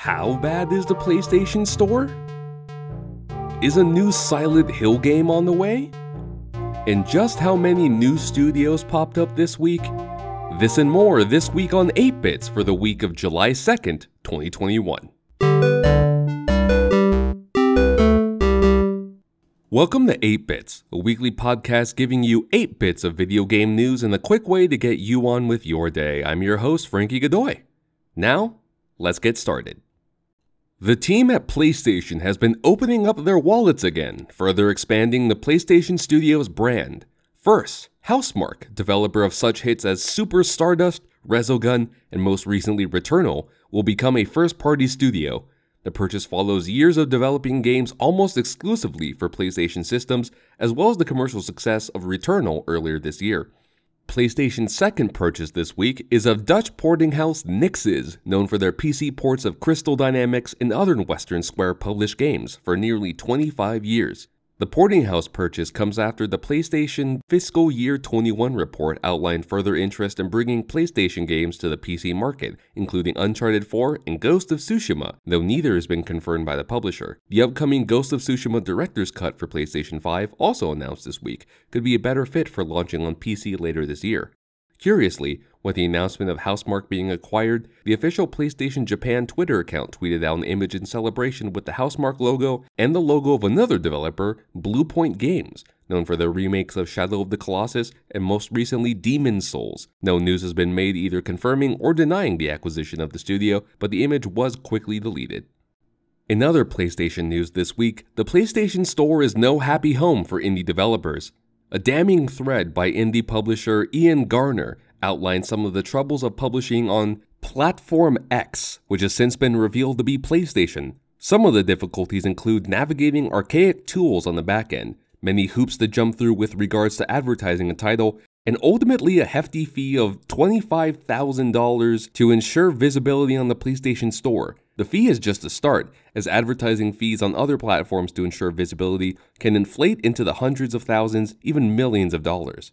How bad is the PlayStation Store? Is a new Silent Hill game on the way? And just how many new studios popped up this week? This and more this week on 8 Bits for the week of July 2nd, 2021. Welcome to 8 Bits, a weekly podcast giving you 8 bits of video game news and a quick way to get you on with your day. I'm your host, Frankie Godoy. Now, let's get started. The team at PlayStation has been opening up their wallets again, further expanding the PlayStation Studios brand. First, Housemarque, developer of such hits as Super Stardust, Resogun, and most recently Returnal, will become a first party studio. The purchase follows years of developing games almost exclusively for PlayStation systems, as well as the commercial success of Returnal earlier this year. PlayStation's second purchase this week is of Dutch porting house Nixxes, known for their PC ports of Crystal Dynamics and other Western Square published games for nearly 25 years. The porting house purchase comes after the PlayStation Fiscal Year 21 report outlined further interest in bringing PlayStation games to the PC market, including Uncharted 4 and Ghost of Tsushima, though neither has been confirmed by the publisher. The upcoming Ghost of Tsushima Director's Cut for PlayStation 5, also announced this week, could be a better fit for launching on PC later this year. Curiously, with the announcement of Housemarque being acquired, the official PlayStation Japan Twitter account tweeted out an image in celebration with the Housemarque logo and the logo of another developer, Bluepoint Games, known for their remakes of Shadow of the Colossus and most recently Demon's Souls. No news has been made either confirming or denying the acquisition of the studio, but the image was quickly deleted. In other PlayStation news this week, the PlayStation Store is no happy home for indie developers. A damning thread by indie publisher Ian Garner outlines some of the troubles of publishing on Platform X, which has since been revealed to be PlayStation. Some of the difficulties include navigating archaic tools on the backend, many hoops to jump through with regards to advertising a title, and ultimately a hefty fee of $25,000 to ensure visibility on the PlayStation Store. The fee is just a start, as advertising fees on other platforms to ensure visibility can inflate into the hundreds of thousands, even millions of dollars.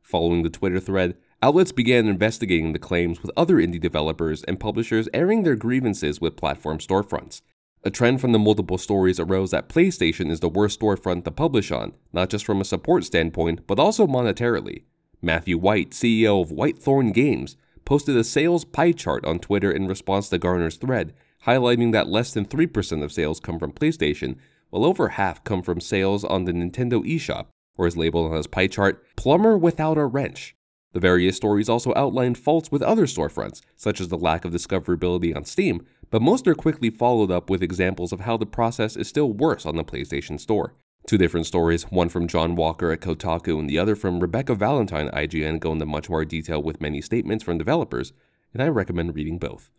Following the Twitter thread, outlets began investigating the claims with other indie developers and publishers airing their grievances with platform storefronts. A trend from the multiple stories arose that PlayStation is the worst storefront to publish on, not just from a support standpoint, but also monetarily. Matthew White, CEO of Whitethorn Games, posted a sales pie chart on Twitter in response to Garner's thread, highlighting that less than 3% of sales come from PlayStation, while over half come from sales on the Nintendo eShop, or as labeled on his pie chart, Plumber Without a Wrench. The various stories also outlined faults with other storefronts, such as the lack of discoverability on Steam, but most are quickly followed up with examples of how the process is still worse on the PlayStation Store. Two different stories, one from John Walker at Kotaku and the other from Rebecca Valentine at IGN, go into much more detail with many statements from developers, and I recommend reading both.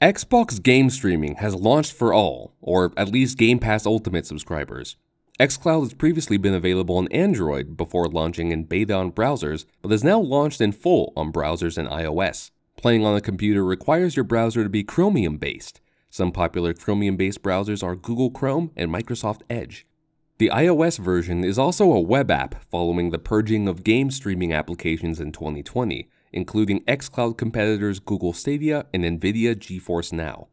Xbox game streaming has launched for all, or at least Game Pass Ultimate subscribers. xCloud has previously been available on Android before launching in beta on browsers, but is now launched in full on browsers and iOS. Playing on a computer requires your browser to be Chromium based. Some popular Chromium based browsers are Google Chrome and Microsoft Edge. The iOS version is also a web app following the purging of game streaming applications in 2020 including xCloud competitors Google Stadia and NVIDIA GeForce Now.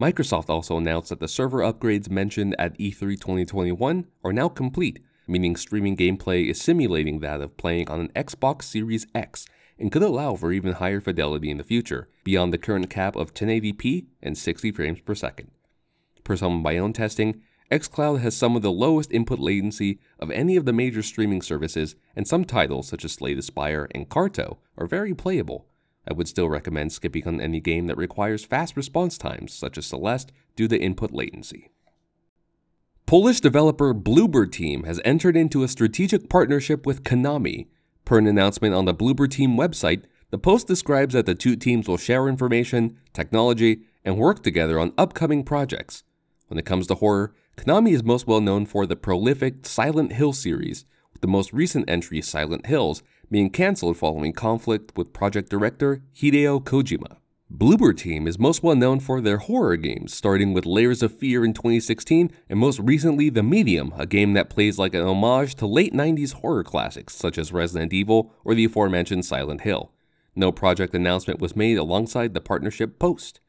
Microsoft also announced that the server upgrades mentioned at E3 2021 are now complete, meaning streaming gameplay is simulating that of playing on an Xbox Series X and could allow for even higher fidelity in the future, beyond the current cap of 1080p and 60 frames per second. Per some of my own testing, xCloud has some of the lowest input latency of any of the major streaming services, and some titles such as Slay Spire and Carto are very playable. I would still recommend skipping on any game that requires fast response times, such as Celeste, due to input latency. Polish developer Bloober Team has entered into a strategic partnership with Konami. Per an announcement on the Bloober Team website, the post describes that the two teams will share information, technology, and work together on upcoming projects. When it comes to horror, Konami is most well known for the prolific Silent Hill series, with the most recent entry, Silent Hills, being cancelled following conflict with project director Hideo Kojima. Bloober Team is most well known for their horror games, starting with Layers of Fear in 2016 and most recently The Medium, a game that plays like an homage to late 90s horror classics such as Resident Evil or the aforementioned Silent Hill. No project announcement was made alongside the partnership post.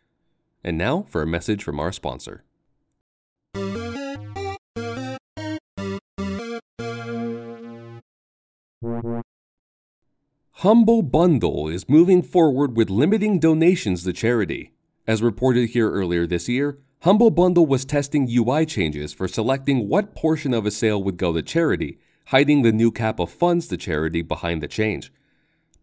And now for a message from our sponsor. Humble Bundle is moving forward with limiting donations to charity. As reported here earlier this year, Humble Bundle was testing UI changes for selecting what portion of a sale would go to charity, hiding the new cap of funds to charity behind the change.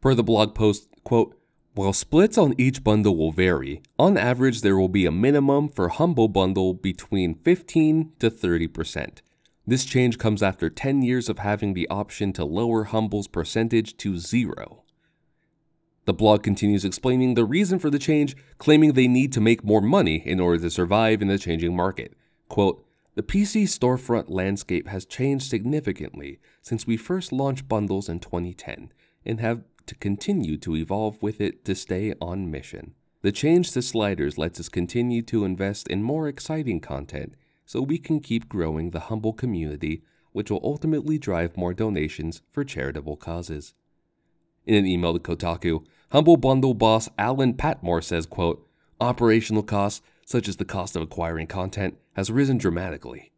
Per the blog post, quote, while splits on each bundle will vary, on average there will be a minimum for Humble Bundle between 15 to 30%. This change comes after 10 years of having the option to lower Humble's percentage to zero. The blog continues explaining the reason for the change, claiming they need to make more money in order to survive in the changing market. Quote, the PC storefront landscape has changed significantly since we first launched bundles in 2010 and have to continue to evolve with it to stay on mission. The change to sliders lets us continue to invest in more exciting content so we can keep growing the humble community, which will ultimately drive more donations for charitable causes. In an email to Kotaku, Humble Bundle boss Alan Patmore says, quote, Operational costs, such as the cost of acquiring content, has risen dramatically.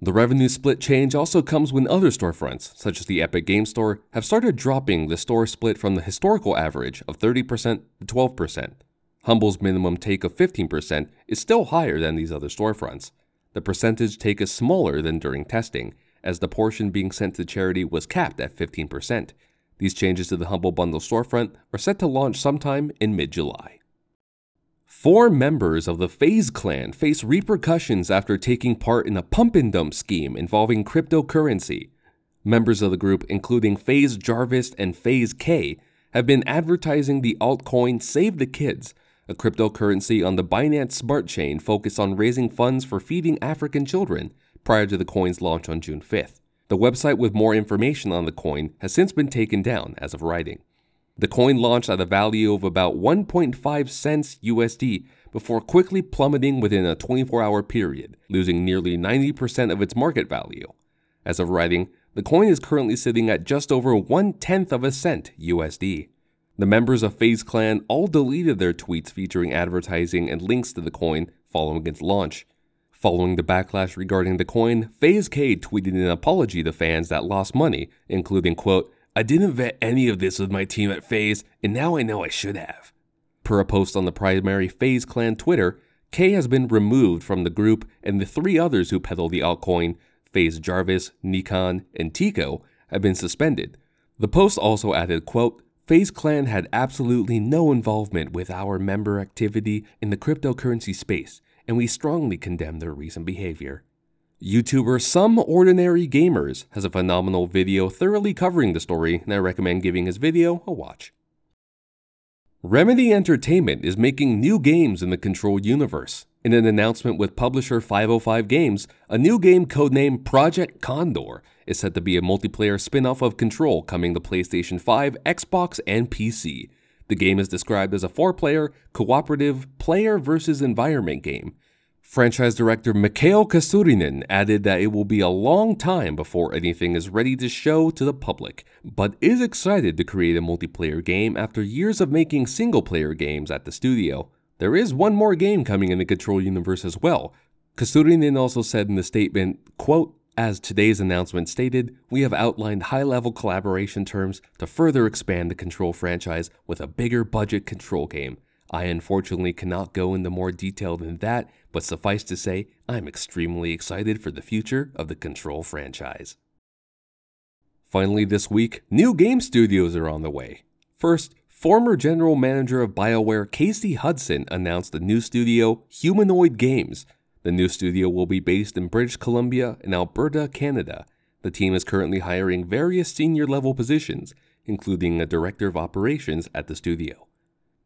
The revenue split change also comes when other storefronts, such as the Epic Game Store, have started dropping the store split from the historical average of 30% to 12%. Humble's minimum take of 15% is still higher than these other storefronts. The percentage take is smaller than during testing, as the portion being sent to charity was capped at 15%, these changes to the Humble Bundle storefront are set to launch sometime in mid July. Four members of the FaZe clan face repercussions after taking part in a pump and dump scheme involving cryptocurrency. Members of the group, including FaZe Jarvis and FaZe Kay, have been advertising the altcoin Save the Kids, a cryptocurrency on the Binance Smart Chain focused on raising funds for feeding African children prior to the coin's launch on June 5th. The website with more information on the coin has since been taken down as of writing. The coin launched at a value of about 1.5 cents USD before quickly plummeting within a 24 hour period, losing nearly 90% of its market value. As of writing, the coin is currently sitting at just over one tenth of a cent USD. The members of FaZe Clan all deleted their tweets featuring advertising and links to the coin following its launch. Following the backlash regarding the coin, FaZe Kay tweeted an apology to fans that lost money, including, quote, I didn't vet any of this with my team at FaZe, and now I know I should have. Per a post on the primary FaZe Clan Twitter, Kay has been removed from the group, and the three others who peddle the altcoin, FaZe Jarvis, Nikan, and Teeqo, have been suspended. The post also added, quote, FaZe Clan had absolutely no involvement with our member activity in the cryptocurrency space and we strongly condemn their recent behavior. YouTuber Some Ordinary Gamers has a phenomenal video thoroughly covering the story, and I recommend giving his video a watch. Remedy Entertainment is making new games in the Control universe. In an announcement with publisher 505 Games, a new game codenamed Project Condor is said to be a multiplayer spin off of Control coming to PlayStation 5, Xbox, and PC. The game is described as a four player, cooperative, player versus environment game. Franchise director Mikael Kasurinen added that it will be a long time before anything is ready to show to the public, but is excited to create a multiplayer game after years of making single player games at the studio. There is one more game coming in the Control universe as well. Kasurinen also said in the statement, quote, as today's announcement stated, we have outlined high level collaboration terms to further expand the Control franchise with a bigger budget Control game. I unfortunately cannot go into more detail than that, but suffice to say, I'm extremely excited for the future of the Control franchise. Finally, this week, new game studios are on the way. First, former general manager of BioWare Casey Hudson announced the new studio, Humanoid Games, the new studio will be based in British Columbia and Alberta, Canada. The team is currently hiring various senior level positions, including a director of operations at the studio.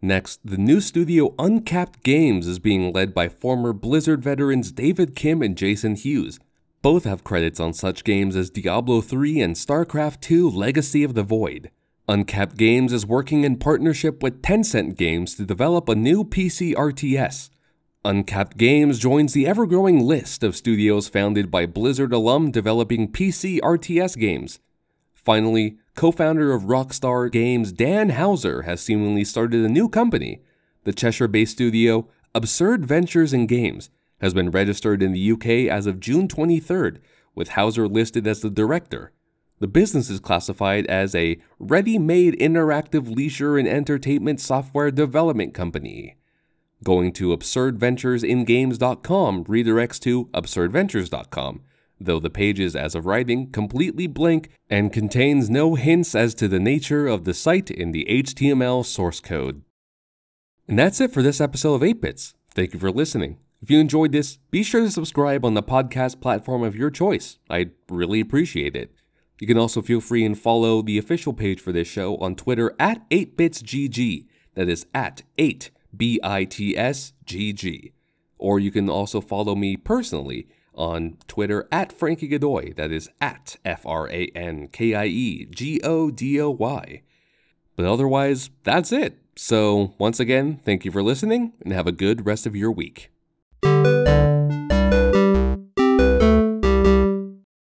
Next, the new studio Uncapped Games is being led by former Blizzard veterans David Kim and Jason Hughes. Both have credits on such games as Diablo 3 and StarCraft 2 Legacy of the Void. Uncapped Games is working in partnership with Tencent Games to develop a new PC RTS. Uncapped Games joins the ever growing list of studios founded by Blizzard alum developing PC RTS games. Finally, co founder of Rockstar Games Dan Houser has seemingly started a new company. The Cheshire based studio, Absurd Ventures in Games has been registered in the UK as of June 23rd, with Houser listed as the director. The business is classified as a ready made interactive leisure and entertainment software development company. Going to absurdventuresingames.com redirects to absurdventures.com, though the page is, as of writing, completely blank and contains no hints as to the nature of the site in the HTML source code. And that's it for this episode of 8 Bits. Thank you for listening. If you enjoyed this, be sure to subscribe on the podcast platform of your choice. I'd really appreciate it. You can also feel free and follow the official page for this show on Twitter at 8bitsgg. That is at 8 B I T S G G. Or you can also follow me personally on Twitter at Frankie Godoy. That is at F R A N K I E G O D O Y. But otherwise, that's it. So, once again, thank you for listening and have a good rest of your week.